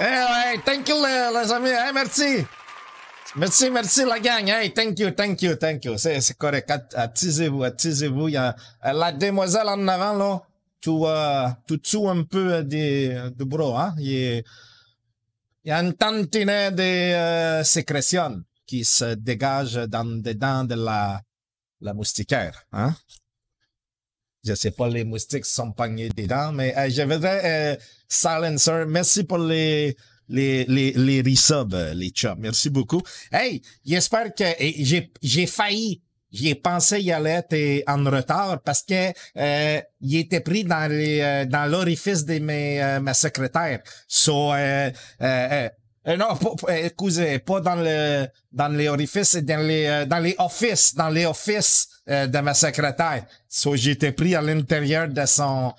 Eh ouais, thank you, les, amis. Hey, merci. Merci, merci, la gang. Hey, thank you, thank you, thank you. C'est, correct. Att- Attisez-vous, attisez-vous. Il y a euh, la demoiselle en avant, là. Tout, euh, dessous un peu de bras, hein. Il, y a une tantinet de euh, sécrétion qui se dégage dans, dedans de la, la moustiquaire, hein. Je sais pas, les moustiques sont pognés dedans, mais euh, je voudrais, euh, Silencer, merci pour les, les, les, les resubs, euh, les chums. Merci beaucoup. Hey, j'espère que j'ai, j'ai failli. J'y ai pensé y aller être en retard parce que euh, il était pris dans les euh, dans l'orifice de mes euh, ma secrétaire. So euh, non, pas, excusez, pas dans le dans les orifices, dans les dans les offices, dans les offices euh, de ma secrétaire. So j'étais pris à l'intérieur de son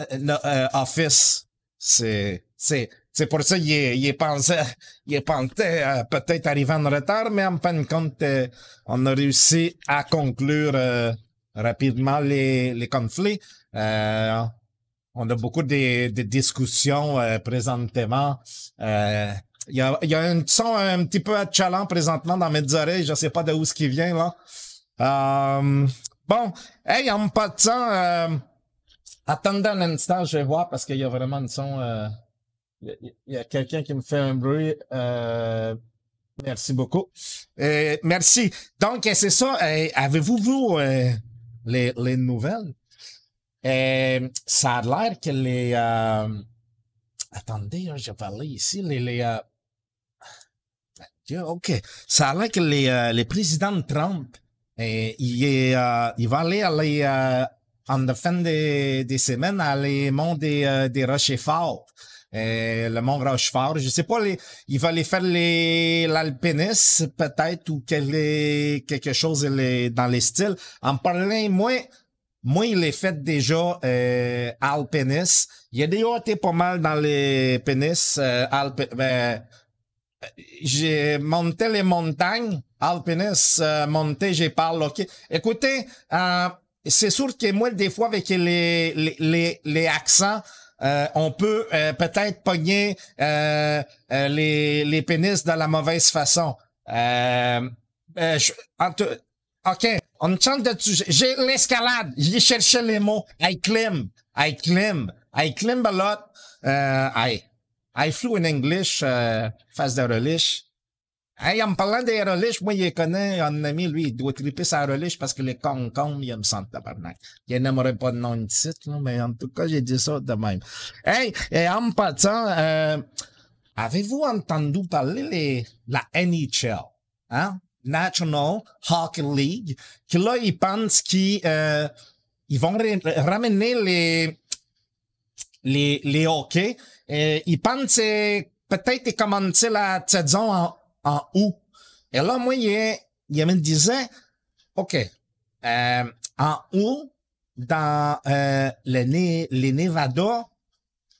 euh, euh, office. C'est, c'est, c'est pour ça qu'il est, il pensé, il est pensé euh, peut-être arriver en retard, mais en fin de compte, euh, on a réussi à conclure rapidement les, les conflits. On a beaucoup de, de discussions euh, présentement. Il y a, y a un son un petit peu challant présentement dans mes oreilles. Je sais pas de où ce qui vient là. Euh, bon, hey, en passant, euh, attendez un instant, je vais voir parce qu'il y a vraiment une son. euh, il y a, quelqu'un qui me fait un bruit. Euh, merci beaucoup. Euh, merci. Donc, c'est ça. euh, Avez-vous vu les, les nouvelles? Euh, ça a l'air que les... attendez, hein, je vais parler ici. Les, les, OK. Ça a l'air que les, les présidents de Trump, il, est, euh, il va aller, aller euh, en fin des, des semaines les monts des, euh, des Rochefort. Euh, le mont Rochefort. Je sais pas, il va aller faire les, l'alpinisme, peut-être, ou quel- quelque chose dans les styles. En parlant, moi, il est fait déjà euh, alpiniste. Il a déjà été pas mal dans les pénis. Euh, ben, j'ai monté les montagnes, alpiniste, euh, monté, j'ai parlé, ok. Écoutez, euh, c'est sûr que moi, des fois, avec les, les, les, les accents, euh, on peut euh, peut-être pogner euh, euh, les, les pénis de la mauvaise façon. Je- OK, on chante de. J'ai l'escalade. J'ai cherché les mots. I climb. I climb. I climb a lot. I, I flew in English, euh, face de relish. Hey, en parlant des relish, moi, il connaît un ami, lui, il doit triper sa relish parce que les concombre, il me sent tabarnak. Il n'aimerait pas de nom de là, mais en tout cas, j'ai dit ça de même. Hey, et en me euh, avez-vous entendu parler les, la NHL? Hein? National Hockey League, que là, ils pensent qu'ils euh, vont ra- ramener les, les, les hockey. Et ils pensent euh, peut-être qu'ils commencer la saison en, en août. Et là, moi, il, il me disait, OK, euh, en août, dans euh, le, Né- les Nevada,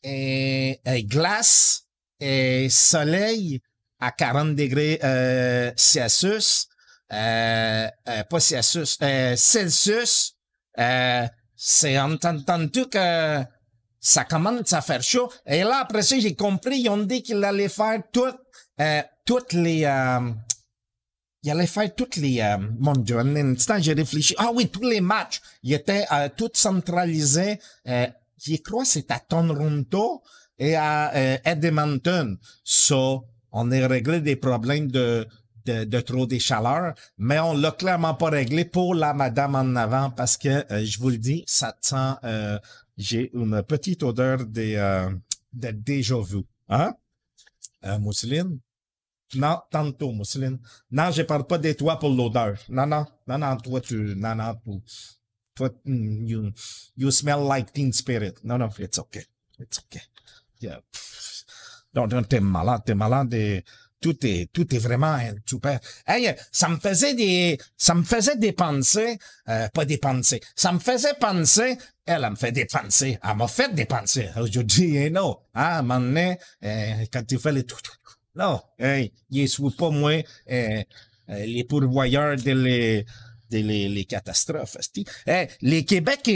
et, et glace et soleil à 40 degrés euh, Celsius, euh, euh, pas Celsius, euh, Celsius, euh, c'est entendu que ça commence à faire chaud. Et là, après ça, j'ai compris, ils ont dit qu'ils allaient faire toutes, euh, toutes les, euh, il allait faire toutes les, euh, mon Dieu, un instant, j'ai réfléchi. Ah oui, tous les matchs. Ils étaient euh, tous centralisés. Euh, je crois que c'est à Toronto et à Edmonton. So, on a réglé des problèmes de, de, de trop des chaleurs, mais on l'a clairement pas réglé pour la madame en avant parce que, je vous le dis, ça sent, euh, j'ai une petite odeur de, euh, de déjà vu. Hein? Euh, Mousseline? Non, tantôt, Mousseline. Non, je parle pas de toi pour l'odeur. Non, non, non, non, toi, tu, non, non, tu, toi, mm, you, smell like teen spirit. Non, non, it's okay. It's okay. Yeah. non, t'es malade, t'es malade tout est, tout est vraiment euh, super. Hey, ça me faisait des, ça me faisait dépenser, euh, pas dépenser, ça me faisait penser, elle, elle me fait dépenser, elle m'a fait dépenser. Aujourd'hui, eh, non, hein, à un moment donné, euh, quand tu fais les tout, non, il est pas moi, euh, euh, les pourvoyeurs de les, de les, catastrophes. Eh, les Québec,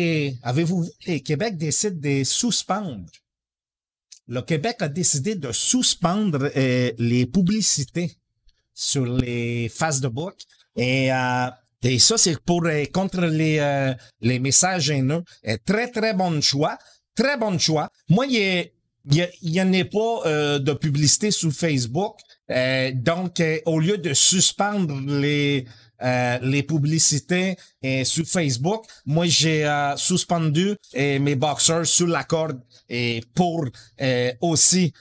avez-vous vu, les Québec décident de suspendre. Le Québec a décidé de suspendre les publicités sur les Facebook et euh, et ça c'est pour euh, contre les euh, les messages haineux. Très très bon choix, très bon choix. Moi il y il y, en a pas euh, de publicité sur Facebook, Euh, donc euh, au lieu de suspendre les euh, les publicités euh, sur Facebook, moi j'ai euh, suspendu mes boxers sur la corde et pour aussi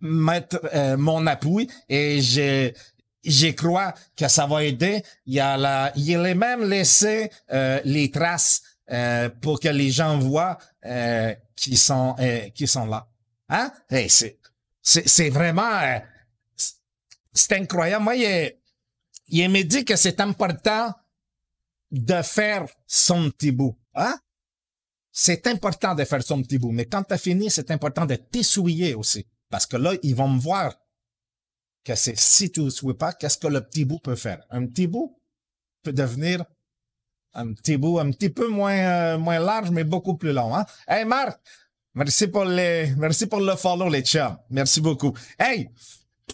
mettre mon appui et je je crois que ça va aider. Il a la, il a même laissé euh, les traces euh, pour que les gens voient euh, qui sont euh, qui sont là. Hein? C'est c'est c'est vraiment c'est- incroyable. Moi, il, il me dit que c'est important de faire son petit bout. Hein? C'est important de faire son petit bout. Mais quand tu as fini, c'est important de t'essuyer aussi. Parce que là, ils vont me voir que c'est si tu ne souhaites pas, qu'est-ce que le petit bout peut faire? Un petit bout peut devenir un petit bout un petit peu moins, euh, moins large, mais beaucoup plus long. Hein? Hey Marc, merci pour les, merci pour le follow, les chums. Merci beaucoup. Hey,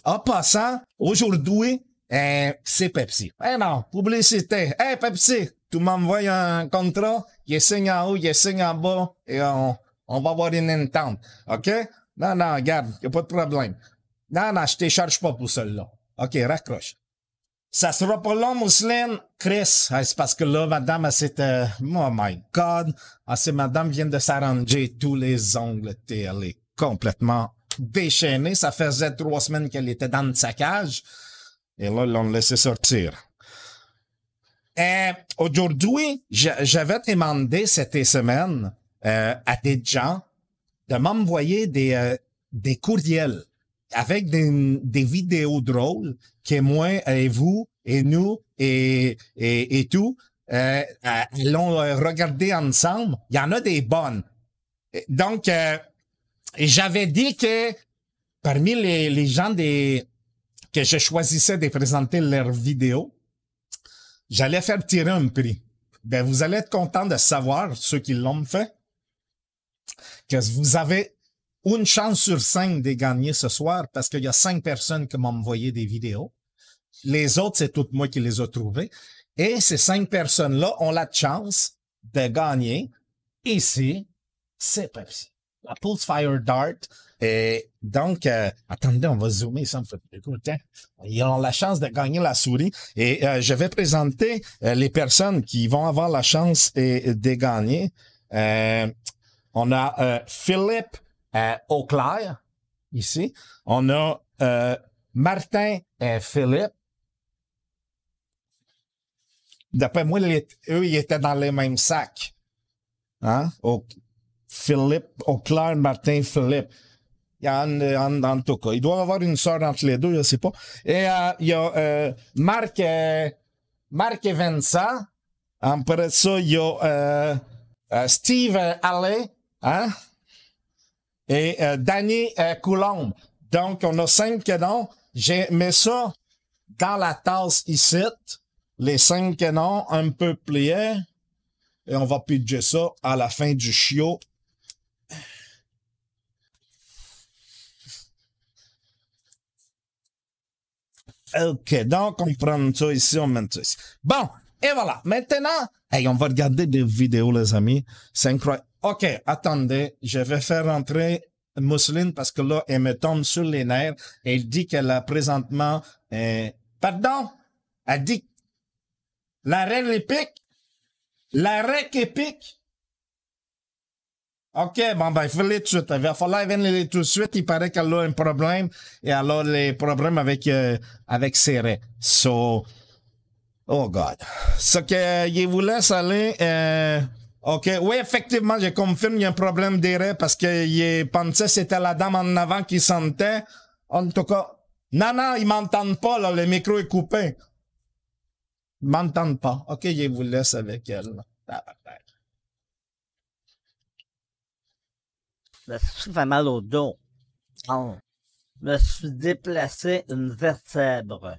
en passant, aujourd'hui, euh, c'est Pepsi. Eh non, publicité. Hey Pepsi, tu m'envoies un contrat, il signe en haut, il signe en bas, et on, on va avoir une entente. OK? Non, non, regarde, y a pas de problème. Non, non, je te charge pas pour celle-là. OK, raccroche. Ça sera pas long, Mousseline. Chris, ah, c'est parce que là, madame, s'est... euh, oh my God. Ah, c'est madame vient de s'arranger tous les ongles. Elle est complètement déchaînée. Ça faisait trois semaines qu'elle était dans le saccage. Et là, l'ont laissé sortir. Euh, Aujourd'hui, j'avais demandé cette semaine euh, à des gens de m'envoyer des, euh, des courriels avec des, vidéos drôles que moi et vous et nous et, et, et tout euh, euh, allons euh, regarder ensemble. Il y en a des bonnes. Donc, euh, j'avais dit que parmi les, les gens des, que je choisissais de présenter leurs vidéos, j'allais faire tirer un prix. Ben, vous allez être content de savoir, ceux qui l'ont fait, que vous avez une chance sur cinq de gagner ce soir parce qu'il y a cinq personnes qui m'ont envoyé des vidéos. Les autres, c'est toutes moi qui les ai trouvées. Et ces cinq personnes-là ont la chance de gagner. Ici, c'est Pepsi. La Pulse Fire Dart. Et donc, euh, attendez, on va zoomer, ça. Ils ont la chance de gagner la souris. Et euh, je vais présenter euh, les personnes qui vont avoir la chance et, de gagner. Euh, on a Philippe euh, Auclair, ici. On a euh, Martin et Philippe. D'après moi, eux, ils étaient dans les mêmes sacs. Hein? Au- Philippe, Auclair, Martin, Philippe. Il y en en, en tout cas. Il doit y avoir une sœur entre les deux, je sais pas. Et euh, il y a euh, Marc, Marc et Vincent. Après ça, il y a euh, euh, Steve Allais, hein? Et euh, Danny euh, Coulombe. Donc, on a cinq canons. J'ai mis ça dans la tasse ici. Les cinq canons un peu pliés. Et on va pitcher ça à la fin du chiot. OK, donc on prend ça ici, on met ça ici. Bon, et voilà. Maintenant, hey, on va regarder des vidéos, les amis. C'est incroyable. OK, attendez, je vais faire rentrer Mousseline parce que là, elle me tombe sur les nerfs. Elle dit qu'elle a présentement... euh, pardon? Elle dit l'arrêt épique? L'arrêt épique? OK, bon, ben, il faut aller tout de suite. Il va falloir venir tout de suite. Il paraît qu'elle a un problème. Et elle a les problèmes avec, euh, avec ses raies. So, oh God. Ce que, euh, il vous laisse aller, euh, OK. Oui, effectivement, je confirme, il y a un problème raies parce que il pensait que c'était la dame en avant qui sentait. En tout cas, non, non, ils m'entendent pas, là. Le micro est coupé. Ils m'entendent pas. OK, je vous laisse avec elle. Je suis fait mal au dos. Donc, je me suis déplacé une vertèbre.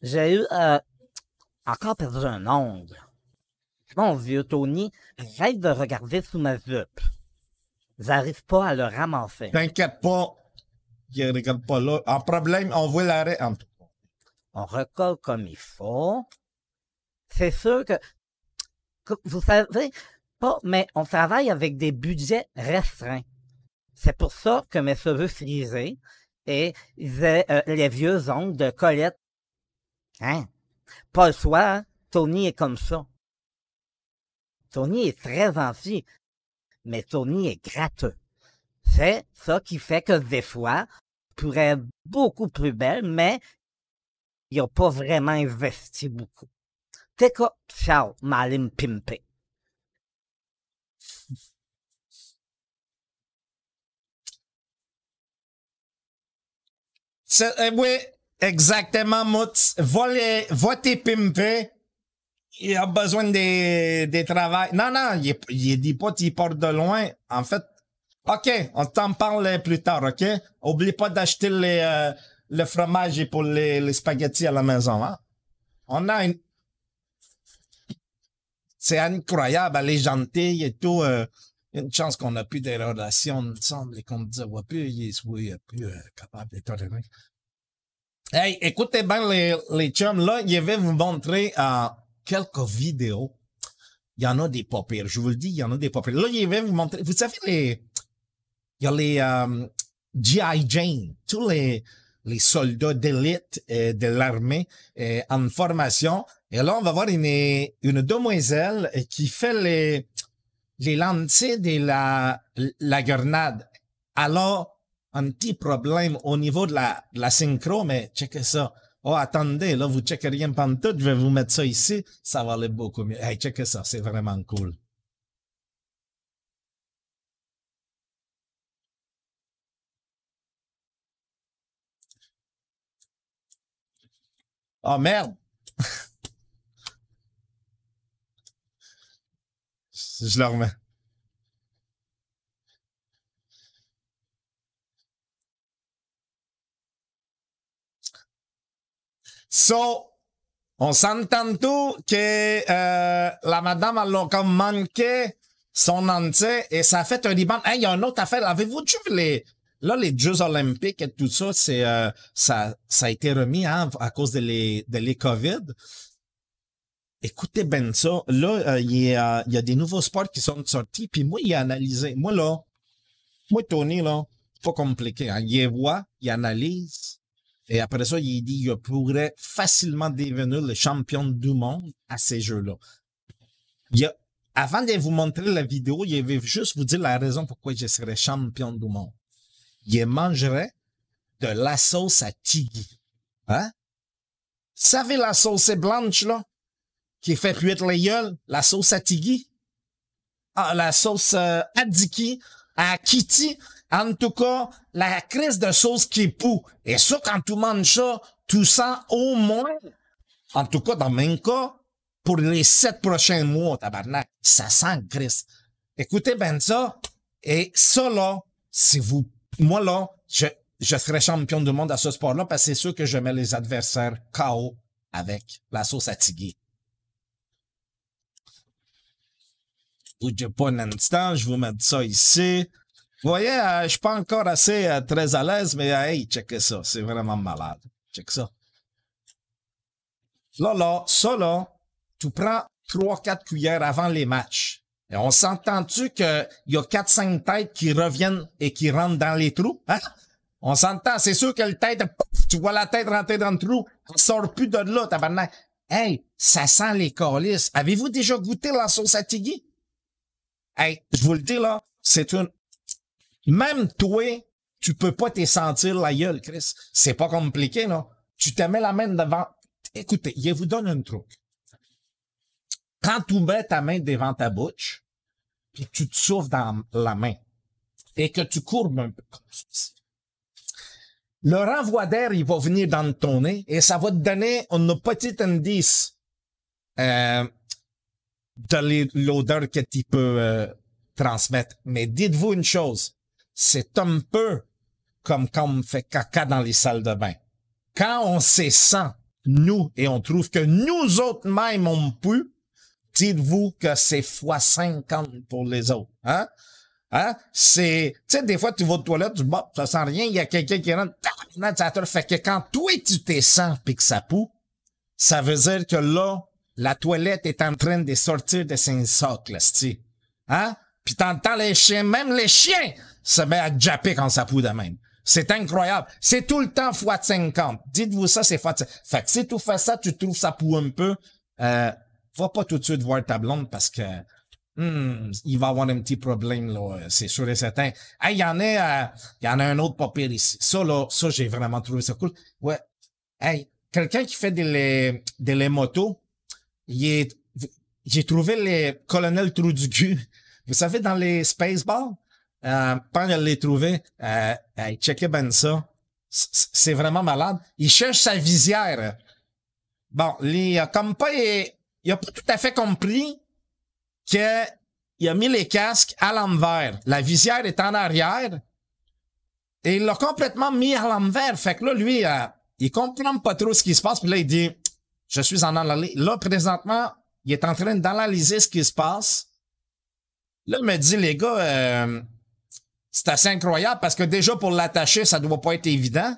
J'ai eu euh, encore perdu un ongle. Mon vieux Tony, arrête de regarder sous ma jupe. ils n'arrivent pas à le ramasser. T'inquiète pas. Il regarde pas là. En problème, on voit l'arrêt en tout. On recolle comme il faut. C'est sûr que, que vous savez pas, mais on travaille avec des budgets restreints. C'est pour ça que mes cheveux frisés et euh, les vieux ongles de Colette. Hein? Pas le choix, hein? Tony est comme ça. Tony est très gentil, mais Tony est gratteux. C'est ça qui fait que des fois, pourrais être beaucoup plus belle, mais il a pas vraiment investi beaucoup. T'es quoi? Ciao, pimper. C'est- euh, oui, exactement, va tes pimper. Il a besoin des, des travails. Non, non, il, il dit pas qu'il part de loin. En fait, OK, on t'en parle plus tard, OK? Oublie pas d'acheter les, euh, le fromage pour les, les spaghettis à la maison, hein? On a une... C'est incroyable, elle est gentille et tout. euh, une chance qu'on a plus des relations ensemble et qu'on me disait, ouais, plus, il est plus euh, capable d'être. Hey, écoutez bien les, les chums, là, je vais vous montrer euh, quelques vidéos. Il y en a des pas pires. Je vous le dis, il y en a des pas pires. Là, je vais vous montrer. Vous savez, les, il y a les euh, G.I. Jane, tous les, les soldats d'élite euh, de l'armée euh, en formation. Et là, on va voir une, une demoiselle euh, qui fait les, les lancers de la, la grenade. Alors, un petit problème au niveau de la, de la synchro, mais checkez ça. Oh, attendez, là, vous checkez rien pantoute, je vais vous mettre ça ici, ça va aller beaucoup mieux. Hey, checkez ça, c'est vraiment cool. Oh merde! je le remets. So, on s'entend tout que euh, la madame a comme manqué son entier et ça a fait un ribbon. Hey, il y a une autre affaire. Avez-vous vu les là les Jeux olympiques et tout ça, c'est euh, ça ça a été remis hein, à cause de les de Covid? Écoutez ben ça, là euh, il y, a, y a des nouveaux sports qui sont sortis puis moi il a analysé. Moi là, moi Tony là, pas compliqué hein, il voit, il analyse et après ça, il dit qu'il pourrait facilement devenir le champion du monde à ces jeux-là. Avant de vous montrer la vidéo, il avait juste vous dire la raison pourquoi je serais champion du monde. Il mangerait de la sauce à tigui. Hein? Vous savez la sauce blanche, là? Qui fait cuire les gueules? La sauce à tigui? Ah, la sauce euh, adiki, à kitty? En tout cas, la crise de sauce qui poue. Et ça, quand tu manges ça, tu sens au moins, en tout cas dans mon cas, pour les sept prochains mois, tabarnak, ça sent crise. Écoutez ben ça, et ça là, si vous, moi là, je, je serais champion du monde à ce sport-là parce que c'est sûr que je mets les adversaires KO avec la sauce à tigui. Bougez pas un instant, je vous mets ça ici. Voyez, euh, je suis pas encore assez euh, très à l'aise, mais hey, checkez ça, c'est vraiment malade. Check ça. Là, là, ça là, tu prends trois, quatre cuillères avant les matchs. Et on s'entend-tu qu'il y a quatre, cinq têtes qui reviennent et qui rentrent dans les trous? Hein? On s'entend, c'est sûr que le tête, pouf, tu vois la tête rentrer dans le trou, elle sort plus de là, tabarnak. Hey, ça sent les calices. Avez-vous déjà goûté la sauce à tigui? Hey, je vous le dis là, c'est une... Même toi, tu peux pas te sentir la gueule, Chris. C'est pas compliqué, non? Tu te mets la main devant... Écoutez, je vous donne un truc. Quand tu mets ta main devant ta bouche, puis tu te souffles dans la main, et que tu courbes un peu comme ceci, le renvoi d'air, il va venir dans ton nez, et ça va te donner un petit indice euh, de l'odeur que tu peux euh, transmettre. Mais dites-vous une chose, c'est un peu comme quand on fait caca dans les salles de bain. Quand on se sent, nous, et on trouve que nous autres même on peut, dites-vous que c'est fois 50 pour les autres. Hein? Hein? C'est, tu sais, des fois, tu vas aux toilettes, tu bon, ça sent rien, il y a quelqu'un qui rentre, ça te fait que quand toi, tu t'es sens pis que ça poue, ça veut dire que là, la toilette est en train de sortir de ses socles, Hein? Puis t'entends les chiens, même les chiens se mettent à japper quand ça poue de même. C'est incroyable. C'est tout le temps fois 50. Dites-vous ça, c'est fois 50. Fait que si tu fais ça, tu trouves ça poue un peu, euh, va pas tout de suite voir ta blonde parce que Hmm, il va avoir un petit problème, là, c'est sûr et certain. Hey, il y en a, euh, y en a un autre papier ici. Ça, là, ça, j'ai vraiment trouvé ça cool. Ouais. Hey, quelqu'un qui fait des, des, motos, il j'ai trouvé les colonel Trou du cul. Vous savez, dans les Spaceballs, euh, quand je l'ai trouvé, euh, hey, checkez ben ça. C'est vraiment malade. Il cherche sa visière. Bon, il a comme pas, il a pas tout à fait compris qu'il a mis les casques à l'envers. La visière est en arrière. Et il l'a complètement mis à l'envers. Fait que là, lui, euh, il comprend pas trop ce qui se passe. Puis là, il dit, je suis en analyse. Là, présentement, il est en train d'analyser ce qui se passe. Là, il me dit, les gars, euh, c'est assez incroyable parce que déjà, pour l'attacher, ça doit pas être évident.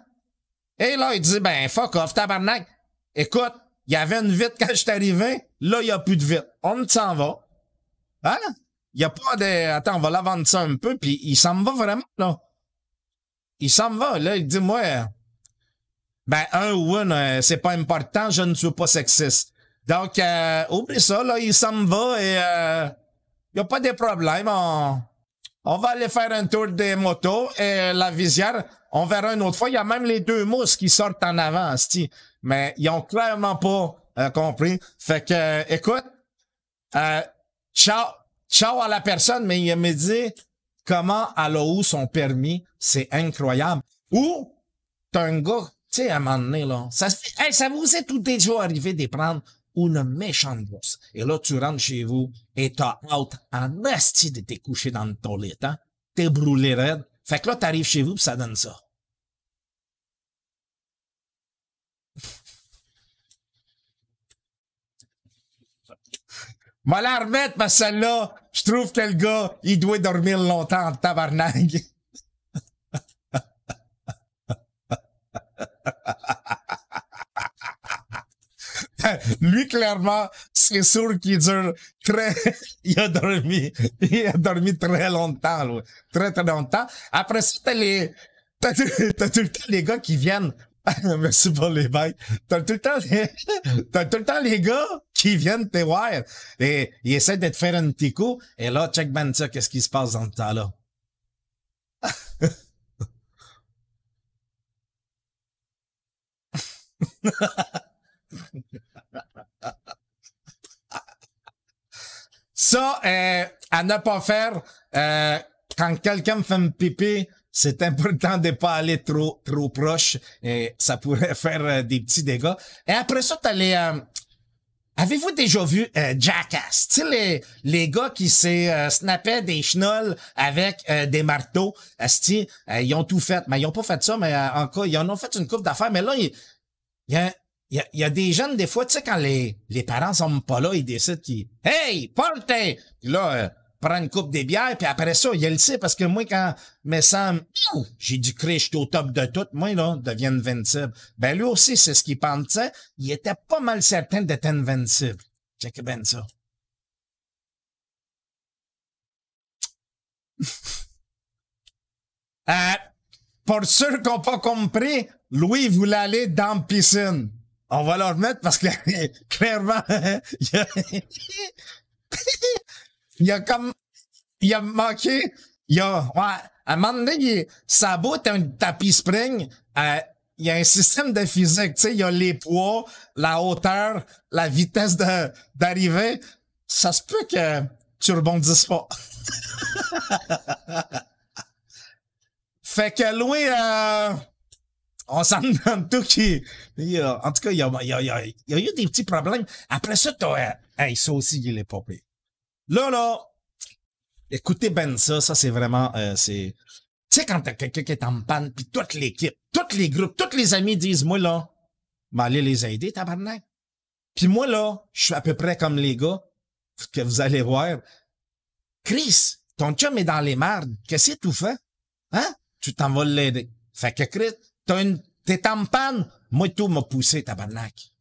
Et là, il dit, ben, fuck off, tabarnak. Écoute, il y avait une vitre quand je suis arrivé. Là, il y a plus de vitre. On s'en va. Hein? Il y a pas de... Attends, on va vendre ça un peu, puis il s'en va vraiment, là. Il s'en va, là. Il dit, moi, ben, un ou une, euh, c'est pas important, je ne suis pas sexiste. Donc, euh, oublie ça, là, il s'en va et euh, il y a pas de problème. On, va aller faire un tour des motos et la visière, on verra une autre fois. Il y a même les deux mousses qui sortent en avant, mais ils ont clairement pas euh, compris. Fait que, écoute, euh, ciao, ciao à la personne, mais il me dit comment elle a eu son permis. C'est incroyable. Ou, t'as un gars, tu sais, à un moment donné, là, ça, ça vous est tout déjà arrivé de prendre une méchante bosse. Et là, tu rentres chez vous et t'as out en asti de te coucher dans le toilette, hein? T'es brûlé raide. Fait que là, t'arrives chez vous pis ça donne ça. M'a la remettre, ma celle-là, je trouve que le gars, il doit dormir longtemps en tabarnak. Lui, clairement, c'est sûr qu'il dure très, il a dormi, il a dormi très longtemps, là. Très, très longtemps. Après ça, t'as les, t'as, tout le temps les gars qui viennent Merci pour les bails. T'as tout le temps les, t'as tout le temps les gars qui viennent te voir. Et ils essaient de te faire un petit coup. Et là, check ben ça, qu'est-ce qui se passe dans le temps-là? Ça, euh, à ne pas faire, euh, quand quelqu'un fait un pipi, c'est important de pas aller trop trop proche et ça pourrait faire euh, des petits dégâts. Et après ça, t'as les euh, Avez-vous déjà vu euh, Jackass? Tu les, les gars qui se snappaient des chenolles avec des marteaux, asti, ils ont tout fait. Mais ils ont pas fait ça, mais encore, ils en ont fait une coupe d'affaires. Mais là, il y a, il y, a, des jeunes, des fois, tu sais, quand les, les parents sont pas là, ils décident qu'ils Hey, party! Puis là, prend une coupe des bières, puis après ça, il le sait, parce que moi, quand me semble, j'ai du cri, je au top de tout, moi, là, devient invincible. Ben, lui aussi, c'est ce qu'il pensait. Il était pas mal certain d'être invincible. Check bien ça. euh, pour ceux qui n'ont pas compris, Louis voulait aller dans la piscine. On va le remettre parce que clairement, il a comme, il a manqué, il a, ouais, à un moment donné, il, sa bout un tapis spring, euh, il y a un système de physique, tu sais, il y a les poids, la hauteur, la vitesse d'arrivée. Ça se peut que tu rebondisses pas. fait que Louis, euh, on s'en demande tout qui, en tout cas, il y a, il y a, il y a, eu des petits problèmes. Après ça, t'as, euh, hey, ça aussi, il est pas pire. Là, là, écoutez ben ça, ça c'est vraiment, euh, c'est, tu sais quand t'as quelqu'un qui est en panne, puis toute l'équipe, tous les groupes, tous les amis disent, moi là, m'allez les aider, tabarnak. Puis moi là, je suis à peu près comme les gars que vous allez voir. Chris, ton chum est dans les mardes. Qu'est-ce que tu fais? Hein? Tu t'en vas l'aider. Fait que Chris, t'as une, t'es en panne. Moi, tout m'a poussé, tabarnak.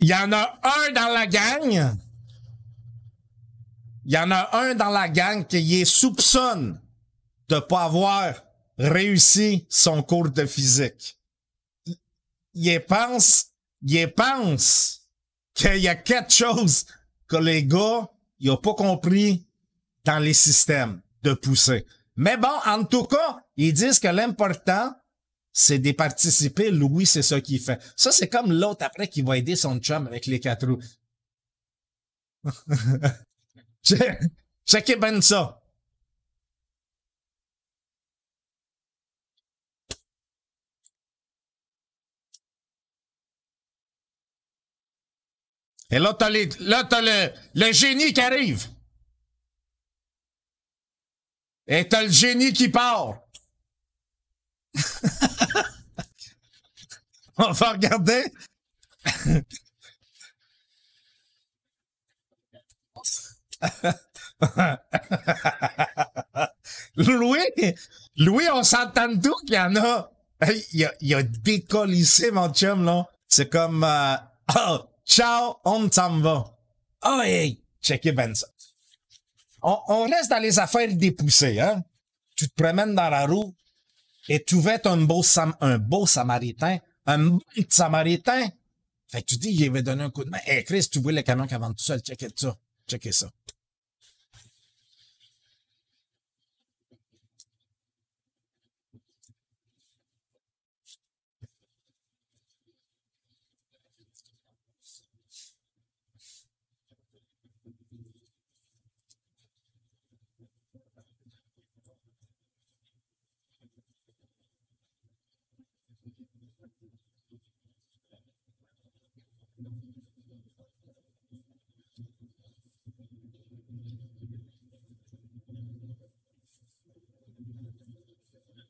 Il y en a un dans la gang. Il y en a un dans la gang qui est soupçonne de pas avoir réussi son cours de physique. Il pense, il pense qu'il y a quelque chose que les gars, ils ont pas compris dans les systèmes de pousser. Mais bon, en tout cas, ils disent que l'important, c'est de participer. Louis, c'est ça qu'il fait. Ça, c'est comme l'autre après qui va aider son chum avec les quatre roues. Checkez bien ça. Et là, t'as, les, là, t'as le, le génie qui arrive. Et t'as le génie qui part. On va regarder. Louis, Louis, on s'entend tout qu'il y en a. Il a, il a décollissé, mon chum, là. C'est comme, euh, oh, ciao, on s'en va. Oh, hey, checkez ben ça. On, on reste dans les affaires dépoussées, hein. Tu te promènes dans la roue et tu veux être un beau, sam un beau samaritain, un bon samaritain. Fait que tu dis, il va donner un coup de main. Hey, Chris, tu vois le camion qui avance tout seul, checkez ça. Checkez ça.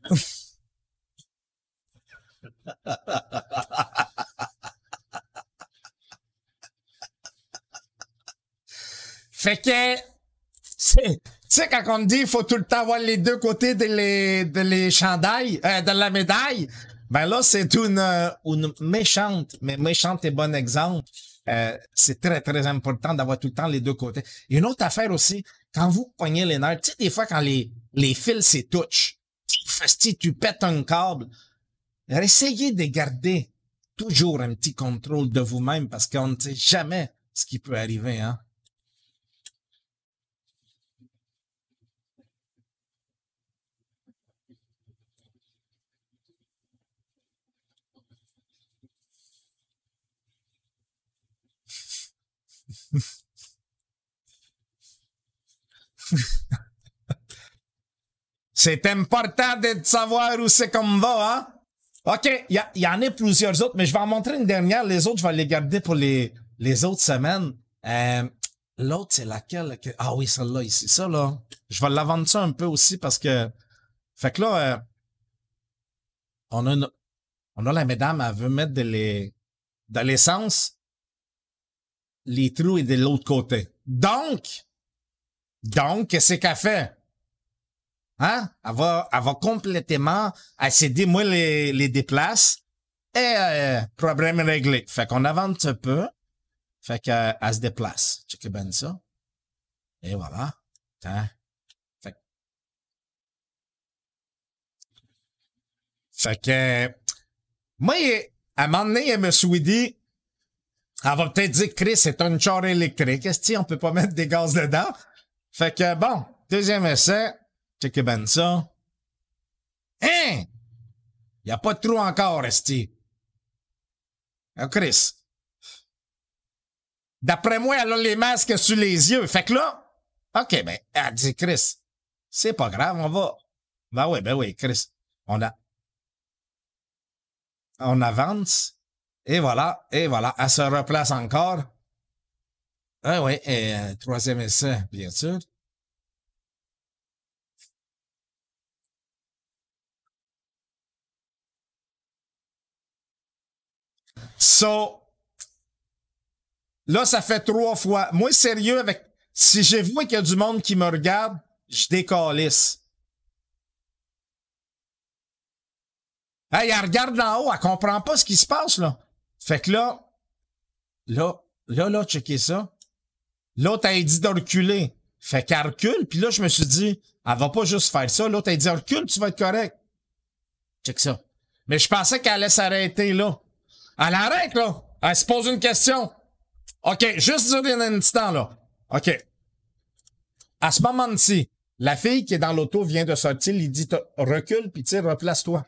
Fait que, tu sais, quand on dit il faut tout le temps voir les deux côtés de les, de les chandails, euh, de la médaille, ben là, c'est une, euh, une méchante, mais méchante et bon exemple. Euh, c'est très, très important d'avoir tout le temps les deux côtés. Une autre affaire aussi, quand vous poignez les nerfs, tu sais, des fois, quand les, les fils se touchent, tu, tu pètes un câble, essayez de garder toujours un petit contrôle de vous-même parce qu'on ne sait jamais ce qui peut arriver, hein. c'est important de savoir où c'est qu'on va, hein? OK, il y, y, en a plusieurs autres, mais je vais en montrer une dernière. Les autres, je vais les garder pour les, les autres semaines. Euh, L'autre, c'est laquelle? Que... Ah oui, celle-là ici. Ça, là, je vais la vendre ça un peu aussi parce que... Fait que là, euh, on a on a la mesdames, elle veut mettre de l'essence les trous est de l'autre côté. Donc, donc, qu'est-ce qu'elle fait? Hein? Elle va, elle va complètement essayer moi les, les déplace et euh, problème réglé. Fait qu'on avance un peu. Fait qu'elle elle se déplace. Checkez bien ça. Et voilà. Hein? Fait, fait que moi, à un moment donné, elle me suis dit elle va peut-être dire Chris, c'est un char électrique. Est-ce qu'on peut pas mettre des gaz dedans? Fait que bon, deuxième essai. Check ben ça. Hein? Y a pas de trou encore, Esti. Ah, Chris. D'après moi, elle a les masques sur les yeux. Fait que là, OK, ben, elle dit, Chris, c'est pas grave, on va. Ben oui, ben oui, Chris. On a. On avance. Et voilà, et voilà, elle se replace encore. Ah oui, et euh, troisième essai, bien sûr. So, là, ça fait trois fois. Moi, sérieux, avec, si j'ai vu qu'il y a du monde qui me regarde, je décalisse. Hey, elle regarde d'en haut, elle comprend pas ce qui se passe, là. Fait que là, là, là, là, checker ça. L'autre a dit de reculer. Fait qu'elle recule, puis là, je me suis dit, elle va pas juste faire ça. L'autre a dit recule, tu vas être correct. Check ça. Mais je pensais qu'elle allait s'arrêter là. Elle arrête, là. Elle se pose une question. OK, juste dire un instant, là. OK. À ce moment-ci, la fille qui est dans l'auto vient de sortir, il dit recule, puis tire, replace-toi.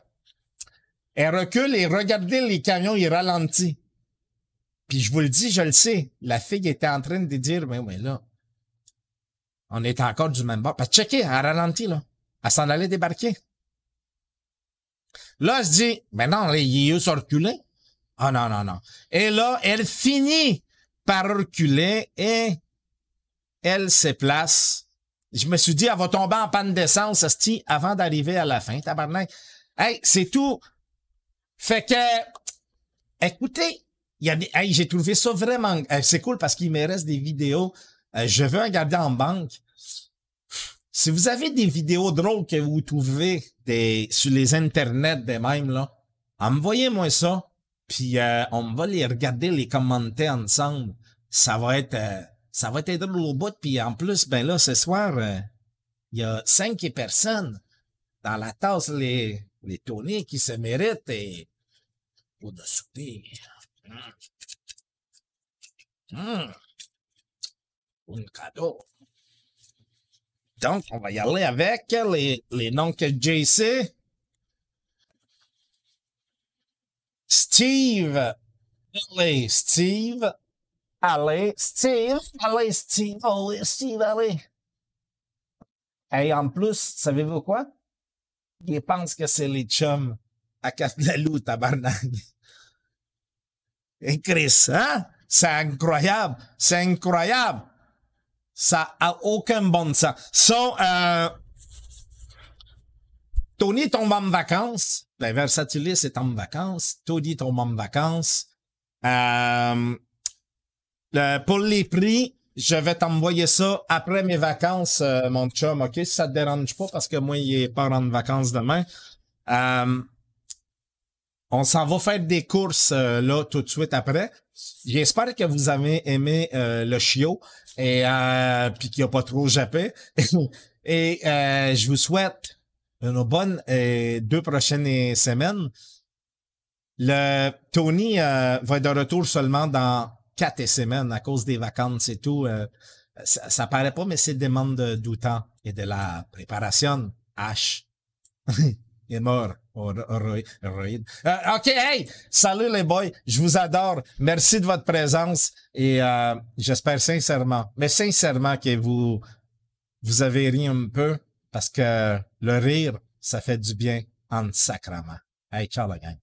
Elle recule et regardez les camions, ils ralentissent. Puis je vous le dis, je le sais. La fille était en train de dire, mais oui, là, on est encore du même bord. Parce que checker, elle ralentit, là. Elle s'en allait débarquer. Là, elle se dit, mais non, les yeux sont reculés. Ah non, non, non. Et là, elle finit par reculer et elle se place. Je me suis dit, elle va tomber en panne d'essence, avant d'arriver à la fin, tabarnak. Hey, c'est tout. Fait que, écoutez, il y a des, hey, j'ai trouvé ça vraiment, euh, c'est cool parce qu'il me reste des vidéos. Euh, je veux en garder en banque. Si vous avez des vidéos drôles que vous trouvez des, sur les internets des mêmes, là, envoyez-moi ça. Puis euh, on va les regarder, les commenter ensemble. Ça va être ça va être drôle au bout. Puis en plus, ben là, ce soir, il y a cinq personnes dans la tasse, les, les tournées qui se méritent et pour de souper. Mmh. Cadeau. Donc, on va y aller avec les, les noms que JC. Steve. Allez, Steve. Allez, Steve. Allez, Steve. Allez, Steve, allez. Et en plus, savez-vous quoi? Ils pensent que c'est les chums à Cap-la-Loup, tabarnak. Chris, hein? C'est incroyable. C'est incroyable. Ça a aucun bon sens. So, Tony tombe en vacances. Versatilis est en vacances. Tony tombe en vacances. Euh, pour les prix, je vais t'envoyer ça après mes vacances, euh, mon chum, OK? Si ça te dérange pas, parce que moi, il est pas en vacances demain. On s'en va faire des courses euh, là tout de suite après. J'espère que vous avez aimé euh, le chiot et euh, puis qu'il a pas trop jappé. et je vous souhaite une bonne deux prochaines semaines. Le Tony va être de retour seulement dans quatre semaines à cause des vacances et tout. ça, ça paraît pas, mais c'est demande du temps et de la préparation. H. Il est mort. Oh, euh, OK, hey! Salut les boys, je vous adore. Merci de votre présence et euh, j'espère sincèrement, mais sincèrement que vous vous avez ri un peu parce que le rire, ça fait du bien en sacrament. Hey, ciao la gang.